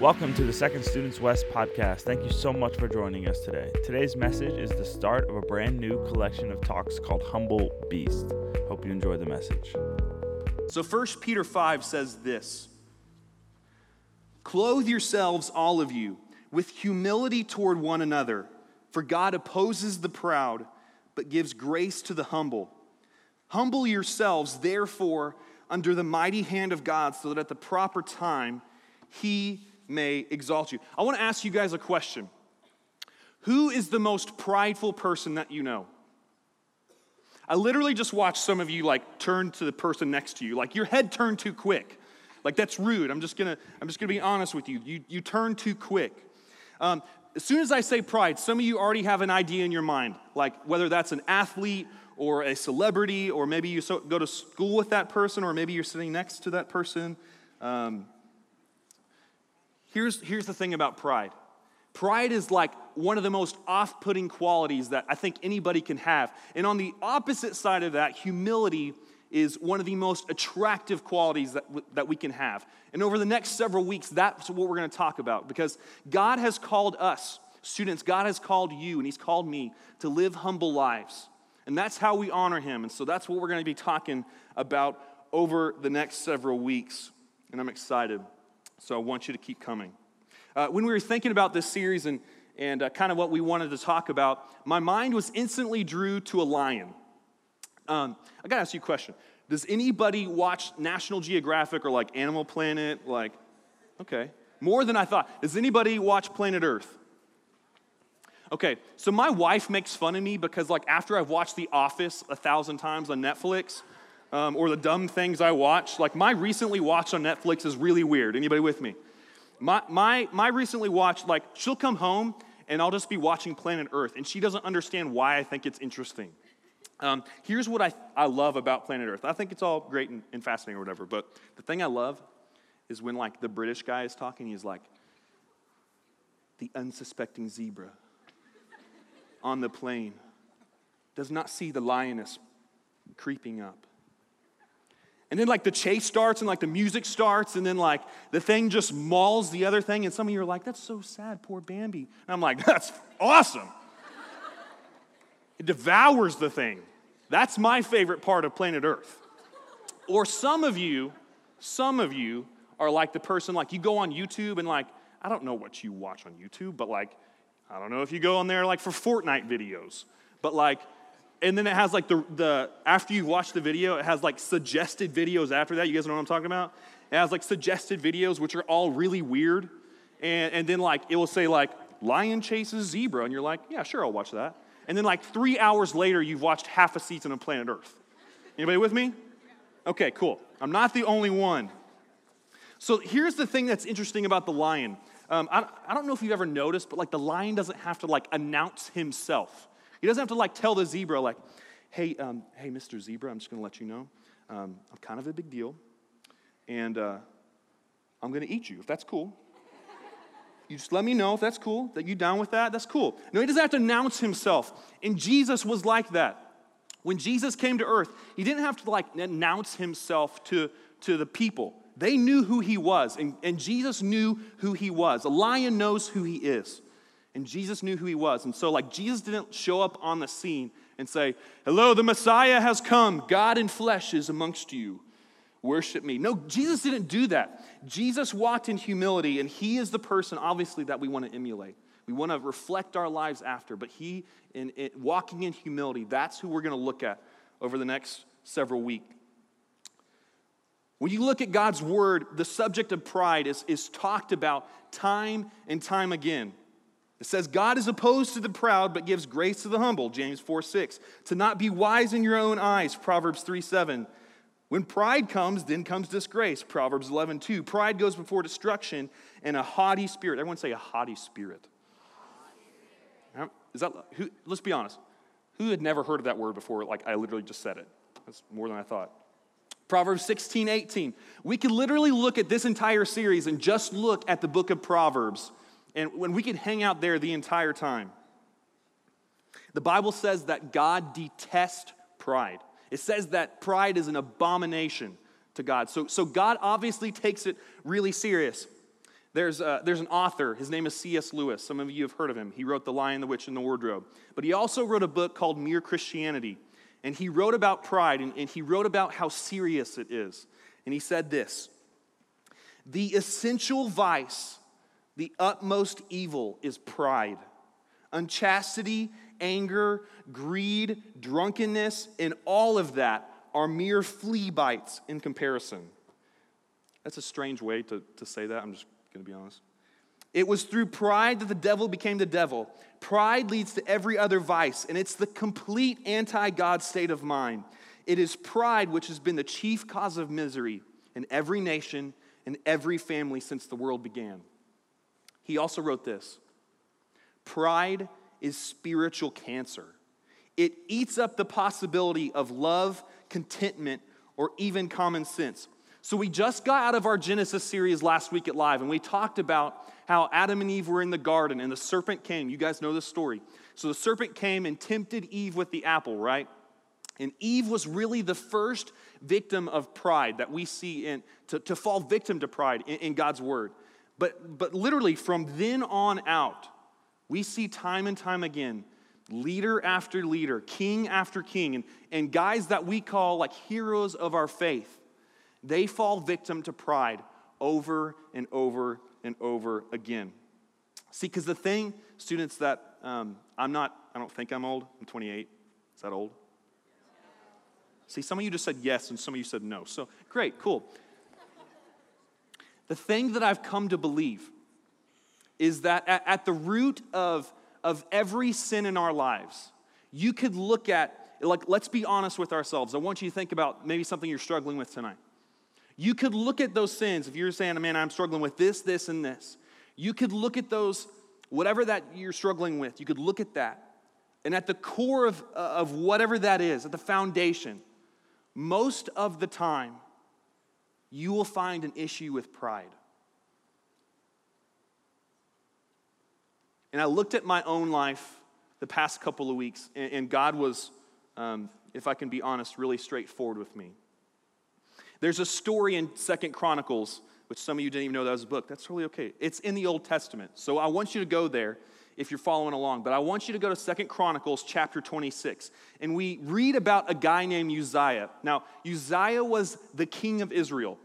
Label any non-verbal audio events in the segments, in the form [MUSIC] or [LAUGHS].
Welcome to the Second Students West podcast. Thank you so much for joining us today. Today's message is the start of a brand new collection of talks called Humble Beast. Hope you enjoy the message. So 1 Peter 5 says this Clothe yourselves, all of you, with humility toward one another, for God opposes the proud, but gives grace to the humble. Humble yourselves, therefore, under the mighty hand of God, so that at the proper time he may exalt you. I want to ask you guys a question Who is the most prideful person that you know? I literally just watched some of you like turn to the person next to you, like your head turned too quick. Like that's rude. I'm just gonna, I'm just gonna be honest with you. You, you turn too quick. Um, as soon as I say pride, some of you already have an idea in your mind, like whether that's an athlete or a celebrity, or maybe you so, go to school with that person, or maybe you're sitting next to that person. Um, here's, here's the thing about pride pride is like one of the most off putting qualities that I think anybody can have. And on the opposite side of that, humility is one of the most attractive qualities that, w- that we can have. And over the next several weeks, that's what we're going to talk about because God has called us, students, God has called you, and He's called me to live humble lives. And that's how we honor Him. And so that's what we're going to be talking about over the next several weeks. And I'm excited. So I want you to keep coming. Uh, when we were thinking about this series and, and uh, kind of what we wanted to talk about, my mind was instantly drew to a lion. Um, I gotta ask you a question. Does anybody watch National Geographic or like Animal Planet? Like, okay, more than I thought. Does anybody watch Planet Earth? Okay, so my wife makes fun of me because like after I've watched The Office a thousand times on Netflix, um, or the dumb things I watch. Like my recently watched on Netflix is really weird. Anybody with me? My, my, my recently watched, like, she'll come home and I'll just be watching Planet Earth, and she doesn't understand why I think it's interesting. Um, here's what I, I love about Planet Earth. I think it's all great and, and fascinating or whatever, but the thing I love is when, like, the British guy is talking, he's like, the unsuspecting zebra on the plain does not see the lioness creeping up. And then, like, the chase starts and, like, the music starts, and then, like, the thing just mauls the other thing. And some of you are like, that's so sad, poor Bambi. And I'm like, that's awesome. it devours the thing. That's my favorite part of planet Earth. Or some of you, some of you are like the person, like, you go on YouTube and, like, I don't know what you watch on YouTube, but, like, I don't know if you go on there, like, for Fortnite videos, but, like, and then it has like the, the after you watch the video, it has like suggested videos after that. You guys know what I'm talking about? It has like suggested videos, which are all really weird. And, and then like it will say like lion chases zebra, and you're like, yeah, sure, I'll watch that. And then like three hours later, you've watched half a season of Planet Earth. Anybody with me? Okay, cool. I'm not the only one. So here's the thing that's interesting about the lion. Um, I, I don't know if you've ever noticed, but like the lion doesn't have to like announce himself. He doesn't have to like tell the zebra, like, hey, um, hey, Mr. Zebra, I'm just gonna let you know. Um, I'm kind of a big deal. And uh, I'm gonna eat you, if that's cool. You just let me know if that's cool, that you down with that, that's cool. No, he doesn't have to announce himself. And Jesus was like that. When Jesus came to earth, he didn't have to like announce himself to, to the people. They knew who he was, and, and Jesus knew who he was. A lion knows who he is. And Jesus knew who he was. And so, like, Jesus didn't show up on the scene and say, Hello, the Messiah has come. God in flesh is amongst you. Worship me. No, Jesus didn't do that. Jesus walked in humility, and he is the person, obviously, that we want to emulate. We want to reflect our lives after, but he, in, in walking in humility, that's who we're going to look at over the next several weeks. When you look at God's word, the subject of pride is, is talked about time and time again. It says, God is opposed to the proud, but gives grace to the humble, James 4 6. To not be wise in your own eyes, Proverbs 3 7. When pride comes, then comes disgrace, Proverbs 11 2. Pride goes before destruction and a haughty spirit. Everyone say a haughty spirit. Is that, who, let's be honest. Who had never heard of that word before? Like I literally just said it. That's more than I thought. Proverbs 16, 18. We could literally look at this entire series and just look at the book of Proverbs and when we could hang out there the entire time. The Bible says that God detests pride. It says that pride is an abomination to God. So, so God obviously takes it really serious. There's, uh, there's an author, his name is C.S. Lewis. Some of you have heard of him. He wrote The Lion, the Witch, and the Wardrobe. But he also wrote a book called Mere Christianity. And he wrote about pride and, and he wrote about how serious it is. And he said this The essential vice, the utmost evil is pride. Unchastity, anger, greed, drunkenness, and all of that are mere flea bites in comparison. That's a strange way to, to say that. I'm just going to be honest. It was through pride that the devil became the devil. Pride leads to every other vice, and it's the complete anti God state of mind. It is pride which has been the chief cause of misery in every nation and every family since the world began. He also wrote this Pride is spiritual cancer. It eats up the possibility of love, contentment, or even common sense. So, we just got out of our Genesis series last week at Live, and we talked about how Adam and Eve were in the garden and the serpent came. You guys know this story. So, the serpent came and tempted Eve with the apple, right? And Eve was really the first victim of pride that we see in, to, to fall victim to pride in, in God's word. But, but literally, from then on out, we see time and time again leader after leader, king after king, and, and guys that we call like heroes of our faith they fall victim to pride over and over and over again. See, because the thing, students, that um, I'm not, I don't think I'm old. I'm 28. Is that old? See, some of you just said yes, and some of you said no. So, great, cool. The thing that I've come to believe is that at, the root of, of every sin in our lives, you could look at, like, let's be honest with ourselves. I want you to think about maybe something you're struggling with tonight. You could look at those sins. If you're saying, man, I'm struggling with this, this, and this, you could look at those, whatever that you're struggling with, you could look at that. And at the core of, of whatever that is, at the foundation, most of the time, you will find an issue with pride. And I looked at my own life the past couple of weeks, and, God was, um, if I can be honest, really straightforward with me. There's a story in Second Chronicles, which some of you didn't even know that was a book. That's really okay. It's in the Old Testament. So I want you to go there if you're following along. But I want you to go to Second Chronicles chapter 26. And we read about a guy named Uzziah. Now, Uzziah was the king of Israel.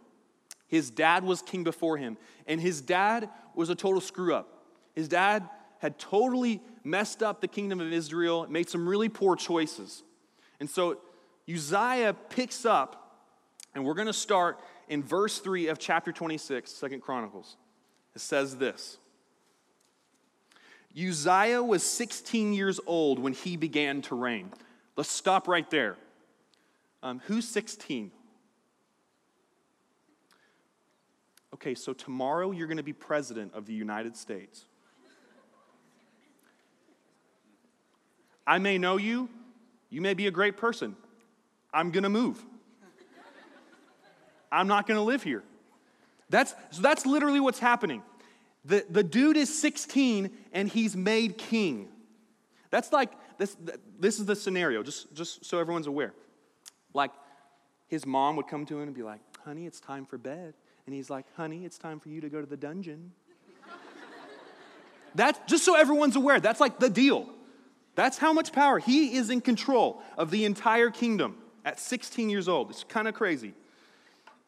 His dad was king before him. And his dad was a total screw up. His dad had totally messed up the kingdom of Israel, made some really poor choices. And so Uzziah picks up and we're going to start in verse 3 of chapter 26, Second Chronicles. It says this Uzziah was 16 years old when he began to reign. Let's stop right there. Um, who's 16? Okay, so tomorrow you're going to be president of the United States. I may know you, you may be a great person. I'm going to move. I'm not going to live here. That's, so that's literally what's happening. The, the dude is 16 and he's made king. That's like, this, this is the scenario, just, just so everyone's aware. Like, his mom would come to him and be like, honey, it's time for bed. And he's like, honey, it's time for you to go to the dungeon. [LAUGHS] that's just so everyone's aware, that's like the deal. That's how much power. He is in control of the entire kingdom at 16 years old. It's kind of crazy.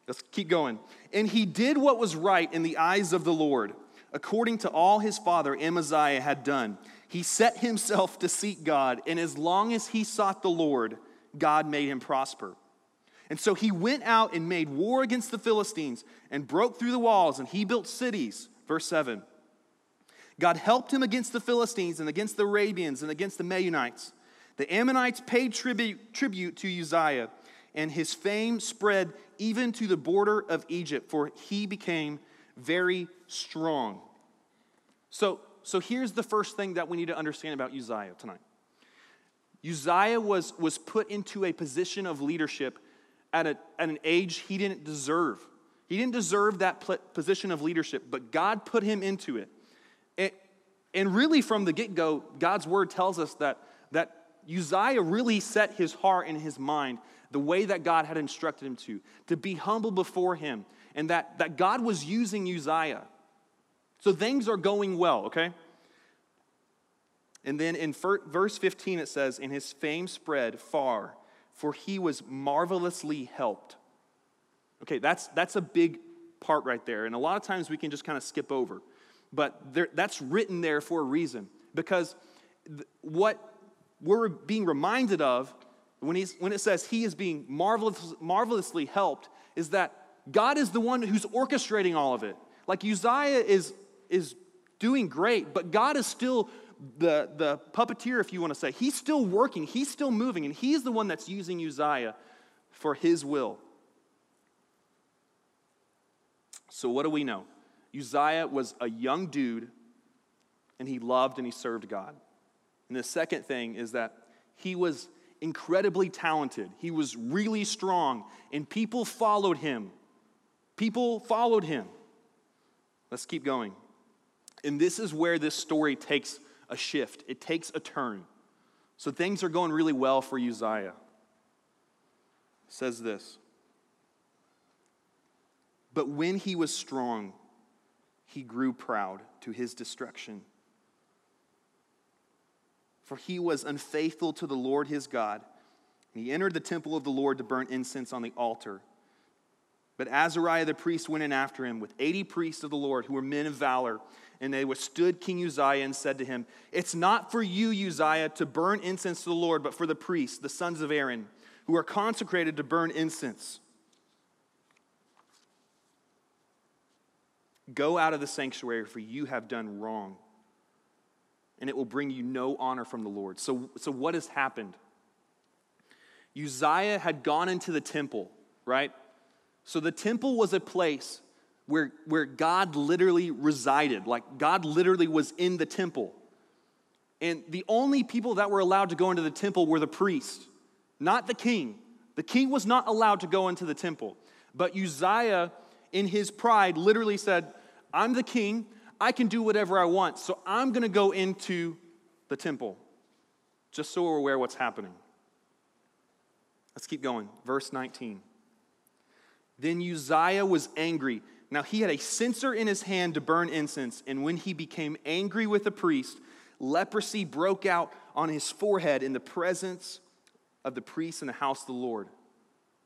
Let's keep going. And he did what was right in the eyes of the Lord, according to all his father Amaziah had done. He set himself to seek God, and as long as he sought the Lord, God made him prosper. And so he went out and made war against the Philistines and broke through the walls, and he built cities. Verse 7. God helped him against the Philistines and against the Arabians and against the Meunites. The Ammonites paid tribute, tribute to Uzziah, and his fame spread even to the border of Egypt, for he became very strong. So, so here's the first thing that we need to understand about Uzziah tonight. Uzziah was, was put into a position of leadership at, a, at an age he didn't deserve. He didn't deserve that position of leadership, but God put him into it. And, and really, from the get go, God's word tells us that, that Uzziah really set his heart and his mind the way that God had instructed him to, to be humble before him, and that, that God was using Uzziah So things are going well, okay? And then in verse 15 it says, And his fame spread far, for he was marvelously helped. Okay, that's, that's a big part right there. And a lot of times we can just kind of skip over. But there, that's written there for a reason. Because th- what we're being reminded of when, he's, when it says he is being marvelous, marvelously helped is that God is the one who's orchestrating all of it. Like Uzziah is, is doing great, but God is still the, the puppeteer, if you want to say. He's still working, he's still moving, and he's the one that's using Uzziah for his will. So, what do we know? Uzziah was a young dude, and he loved and he served God. And the second thing is that he was incredibly talented. He was really strong, and people followed him. People followed him. Let's keep going. And this is where this story takes a shift, it takes a turn. So things are going really well for Uzziah. It says this But when he was strong, he grew proud to his destruction. For he was unfaithful to the Lord his God. And he entered the temple of the Lord to burn incense on the altar. But Azariah the priest went in after him with 80 priests of the Lord who were men of valor. And they withstood King Uzziah and said to him, It's not for you, Uzziah, to burn incense to the Lord, but for the priests, the sons of Aaron, who are consecrated to burn incense. Go out of the sanctuary, for you have done wrong, and it will bring you no honor from the Lord. So, so what has happened? Uzziah had gone into the temple, right? So the temple was a place where, where God literally resided, like God literally was in the temple. And the only people that were allowed to go into the temple were the priests, not the king. The king was not allowed to go into the temple. But Uzziah, in his pride, literally said, I'm the king. I can do whatever I want. So I'm going to go into the temple. Just so we're aware what's happening. Let's keep going. Verse 19. Then Uzziah was angry. Now he had a censer in his hand to burn incense, and when he became angry with the priest, leprosy broke out on his forehead in the presence of the priest in the house of the Lord.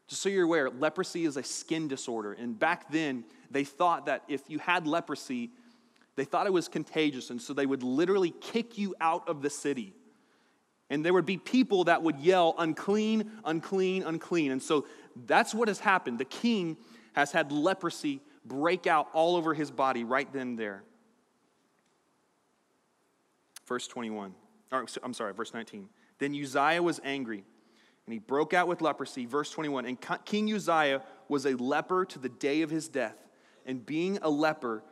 Just so you're aware, leprosy is a skin disorder. And back then, they thought that if you had leprosy, they thought it was contagious. And so they would literally kick you out of the city. And there would be people that would yell, unclean, unclean, unclean. And so that's what has happened. The king has had leprosy break out all over his body right then there. Verse 21. Or, I'm sorry, verse 19. Then Uzziah was angry, and he broke out with leprosy. Verse 21. And King Uzziah was a leper to the day of his death. And being a leper,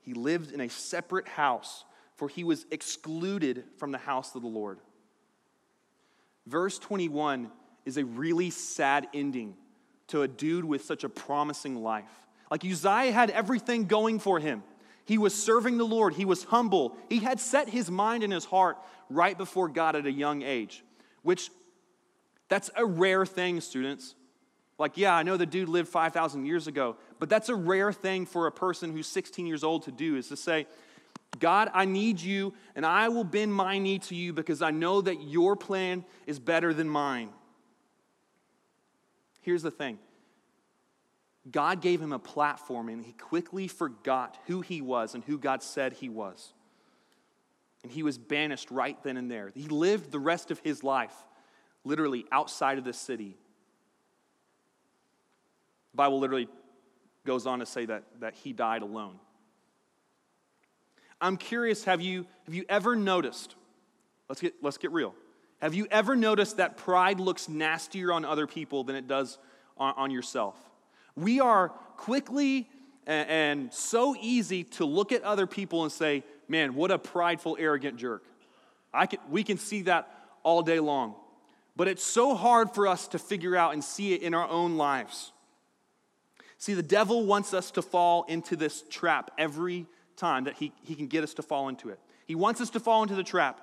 he lived in a separate house, for he was excluded from the house of the Lord. Verse 21 is a really sad ending to a dude with such a promising life. Like Uzziah had everything going for him. He was serving the Lord, he was humble, he had set his mind and his heart right before God at a young age, which that's a rare thing, students. Like, yeah, I know the dude lived 5,000 years ago, but that's a rare thing for a person who's 16 years old to do is to say, God, I need you, and I will bend my knee to you because I know that your plan is better than mine. Here's the thing God gave him a platform, and he quickly forgot who he was and who God said he was. And he was banished right then and there. He lived the rest of his life literally outside of the city. The Bible literally goes on to say that, that he died alone. I'm curious, have you, have you ever noticed? Let's get, let's get real. Have you ever noticed that pride looks nastier on other people than it does on, on yourself? We are quickly and, and so easy to look at other people and say, man, what a prideful, arrogant jerk. I can, we can see that all day long. But it's so hard for us to figure out and see it in our own lives. See, the devil wants us to fall into this trap every time that he, he can get us to fall into it. He wants us to fall into the trap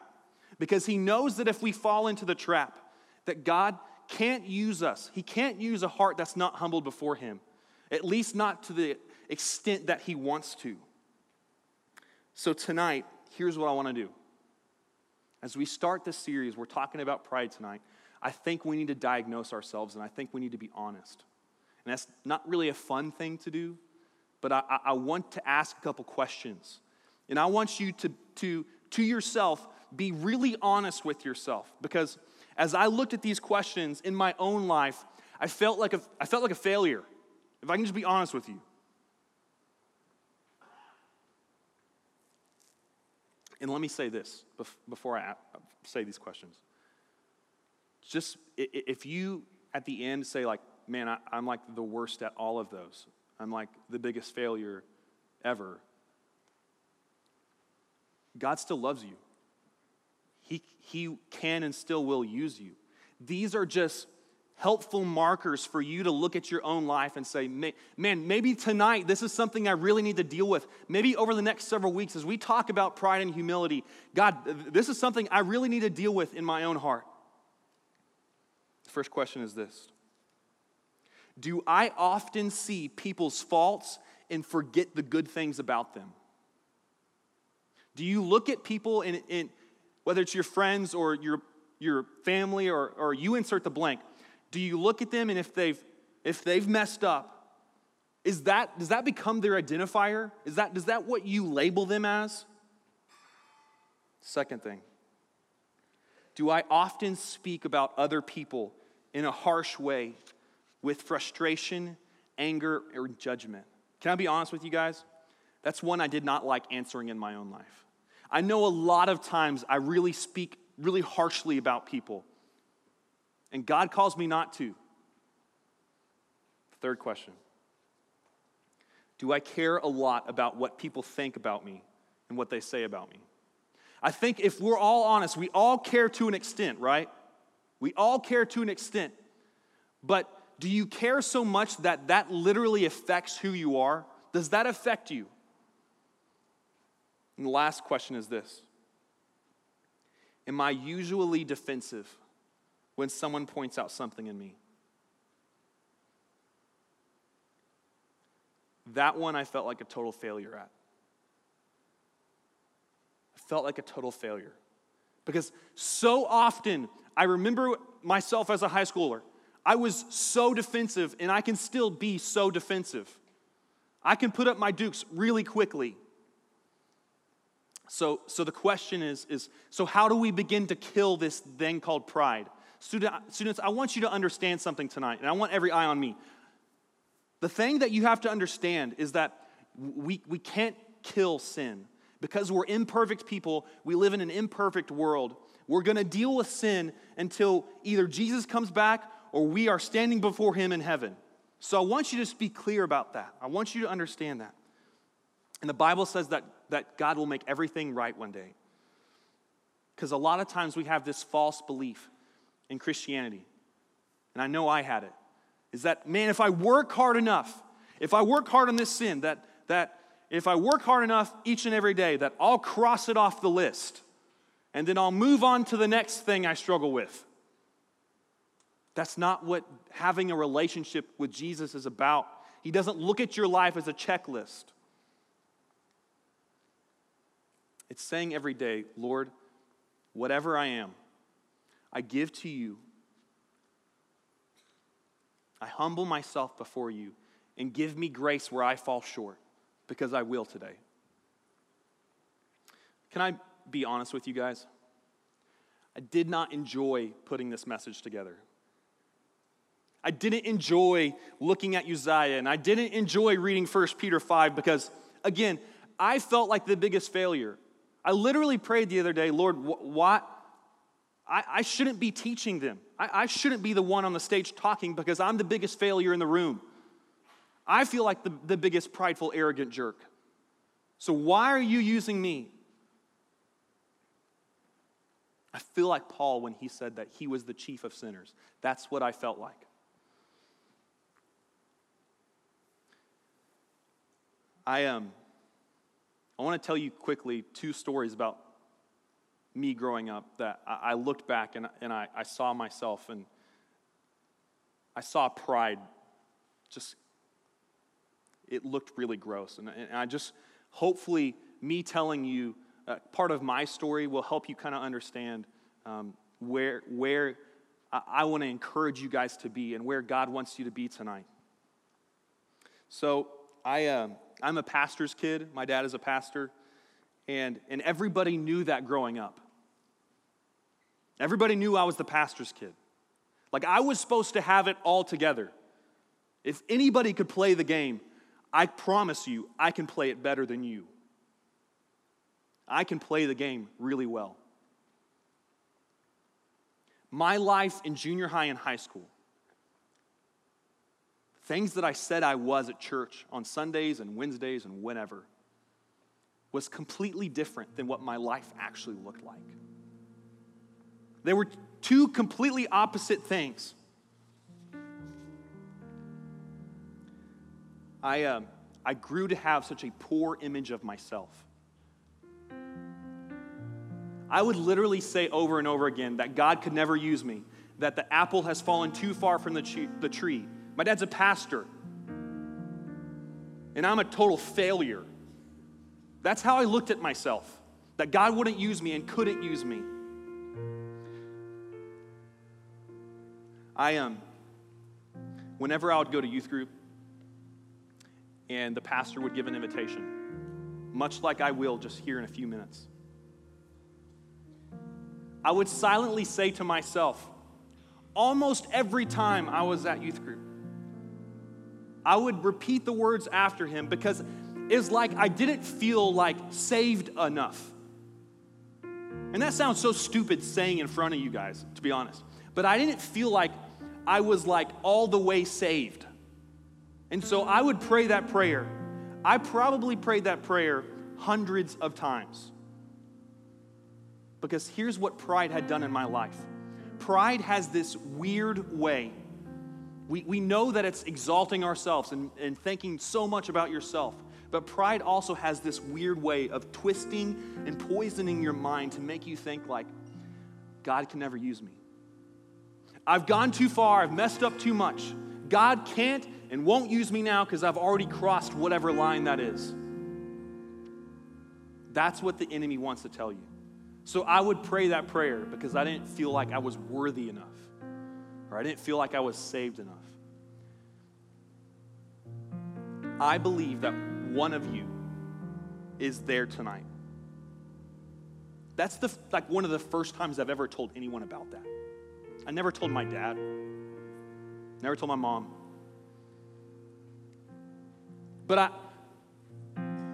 because he knows that if we fall into the trap, that God can't use us. He can't use a heart that's not humbled before him, at least not to the extent that he wants to. So, tonight, here's what I want to do. As we start this series, we're talking about pride tonight. I think we need to diagnose ourselves and I think we need to be honest. And that's not really a fun thing to do, but I, I want to ask a couple questions. And I want you to, to, to yourself, be really honest with yourself. Because as I looked at these questions in my own life, I felt like a, I felt like a failure. If I can just be honest with you. And let me say this before I say these questions. Just if you at the end say, like, man, I, am like the worst at all of those, I'm like the biggest failure ever, God still loves you. He, he can and still will use you. These are just helpful markers for you to look at your own life and say, man, maybe tonight this is something I really need to deal with. Maybe over the next several weeks, as we talk about pride and humility, God, this is something I really need to deal with in my own heart. The first question is this Do I often see people's faults and forget the good things about them? Do you look at people in, in whether it's your friends or your, your family or, or you insert the blank, do you look at them and if they've if they've messed up, is that does that become their identifier? Is that does that what you label them as? Second thing. Do I often speak about other people in a harsh way with frustration, anger, or judgment? Can I be honest with you guys? That's one I did not like answering in my own life. I know a lot of times I really speak really harshly about people. And God calls me not to. Third question Do I care a lot about what people think about me and what they say about me? I think if we're all honest, we all care to an extent, right? We all care to an extent. But do you care so much that that literally affects who you are? Does that affect you? And the last question is this Am I usually defensive? when someone points out something in me. That one I felt like a total failure at. I felt like a total failure. Because so often, I remember myself as a high schooler, I was so defensive, and I can still be so defensive. I can put up my dukes really quickly. So, so the question is, is so how do we begin to kill this thing called pride? Student, students, I want you to understand something tonight, and I want every eye on me. The thing that you have to understand is that we, we can't kill sin. Because we're imperfect people, we live in an imperfect world. We're gonna deal with sin until either Jesus comes back or we are standing before him in heaven. So I want you to just be clear about that. I want you to understand that. And the Bible says that, that God will make everything right one day. Because a lot of times we have this false belief in Christianity, and I know I had it, is that, man, if I work hard enough, if I work hard on this sin, that, that if I work hard enough each and every day, that I'll cross it off the list, and then I'll move on to the next thing I struggle with. That's not what having a relationship with Jesus is about. He doesn't look at your life as a checklist. It's saying every day, Lord, whatever I am, I give to you. I humble myself before you and give me grace where I fall short because I will today. Can I be honest with you guys? I did not enjoy putting this message together. I didn't enjoy looking at Uzziah and I didn't enjoy reading 1 Peter 5 because, again, I felt like the biggest failure. I literally prayed the other day, Lord, wh- why, I, I shouldn't be teaching them. I, I shouldn't be the one on the stage talking because I'm the biggest failure in the room. I feel like the, the biggest prideful, arrogant jerk. So why are you using me? I feel like Paul when he said that he was the chief of sinners. That's what I felt like. I um I want to tell you quickly two stories about me growing up that I, looked back and, and I, I saw myself and I saw pride just, it looked really gross. And, and I just, hopefully, me telling you uh, part of my story will help you kind of understand um, where, where I, I want to encourage you guys to be and where God wants you to be tonight. So, I, uh, I'm a pastor's kid. My dad is a pastor. And, and everybody knew that growing up. Everybody knew I was the pastor's kid. Like I was supposed to have it all together. If anybody could play the game, I promise you, I can play it better than you. I can play the game really well. My life in junior high and high school, things that I said I was at church on Sundays and Wednesdays and whenever, was completely different than what my life actually looked like. They were two completely opposite things. I, uh, I grew to have such a poor image of myself. I would literally say over and over again that God could never use me, that the apple has fallen too far from the, the tree. My dad's a pastor, and I'm a total failure. That's how I looked at myself, that God wouldn't use me and couldn't use me. I um, whenever I would go to youth group and the pastor would give an invitation, much like I will just here in a few minutes, I would silently say to myself, almost every time I was at youth group, I would repeat the words after him because it's like I didn't feel like saved enough. And that sounds so stupid saying in front of you guys, to be honest. But I didn't feel like I was like all the way saved. And so I would pray that prayer. I probably prayed that prayer hundreds of times. Because here's what pride had done in my life pride has this weird way. We, we know that it's exalting ourselves and, and thinking so much about yourself. But pride also has this weird way of twisting and poisoning your mind to make you think like, God can never use me. I've gone too far, I've messed up too much. God can't and won't use me now because I've already crossed whatever line that is. That's what the enemy wants to tell you. So I would pray that prayer because I didn't feel like I was worthy enough, or I didn't feel like I was saved enough. I believe that one of you is there tonight. That's the like one of the first times I've ever told anyone about that. I never told my dad. Never told my mom. But I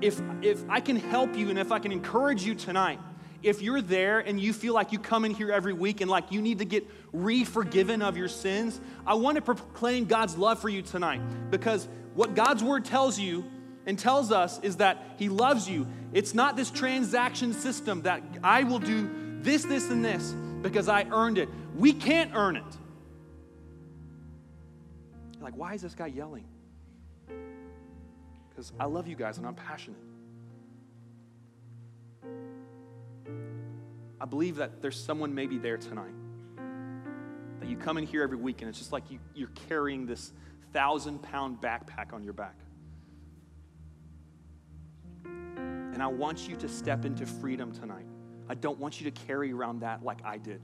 if if I can help you and if I can encourage you tonight, if you're there and you feel like you come in here every week and like you need to get re-forgiven of your sins, I want to proclaim God's love for you tonight because what God's word tells you and tells us is that He loves you. It's not this transaction system that I will do this, this, and this because I earned it. We can't earn it. like, why is this guy yelling? Because I love you guys and I'm passionate. I believe that there's someone maybe there tonight. That you come in here every week and it's just like you, you're carrying this thousand pound backpack on your back. And I want you to step into freedom tonight. I don't want you to carry around that like I did.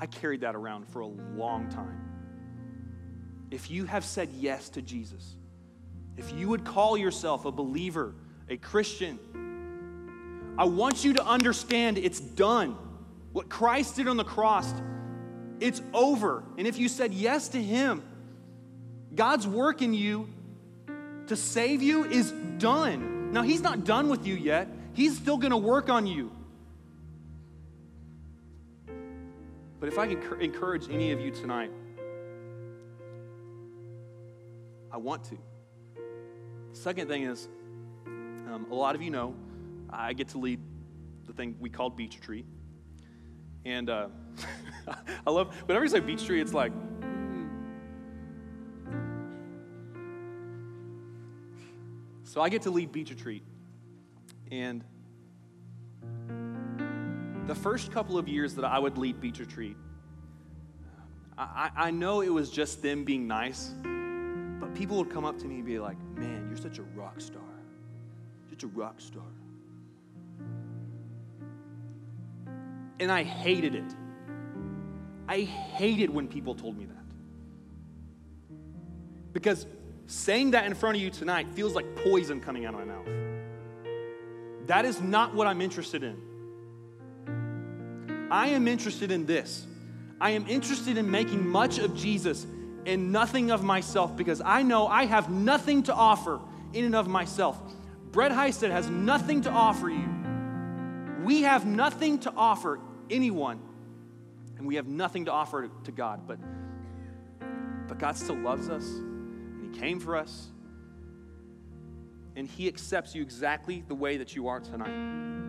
I carried that around for a long time. If you have said yes to Jesus, if you would call yourself a believer, a Christian, I want you to understand it's done. What Christ did on the cross, it's over. And if you said yes to Him, God's work in you to save you is done. Now, He's not done with you yet, He's still going to work on you. But if I can encourage any of you tonight, I want to. Second thing is, um, a lot of you know I get to lead the thing we call Beach Retreat. And uh, [LAUGHS] I love, whenever you say Beach Tree, it's like, mm. So I get to lead Beach Retreat. And the first couple of years that I would lead Beach Retreat, I, I know it was just them being nice, but people would come up to me and be like, man, you're such a rock star. Such a rock star. And I hated it. I hated when people told me that. Because saying that in front of you tonight feels like poison coming out of my mouth. That is not what I'm interested in. I am interested in this. I am interested in making much of Jesus and nothing of myself because I know I have nothing to offer in and of myself. Brett Heisted has nothing to offer you. We have nothing to offer anyone, and we have nothing to offer to God. But, but God still loves us, and He came for us, and He accepts you exactly the way that you are tonight.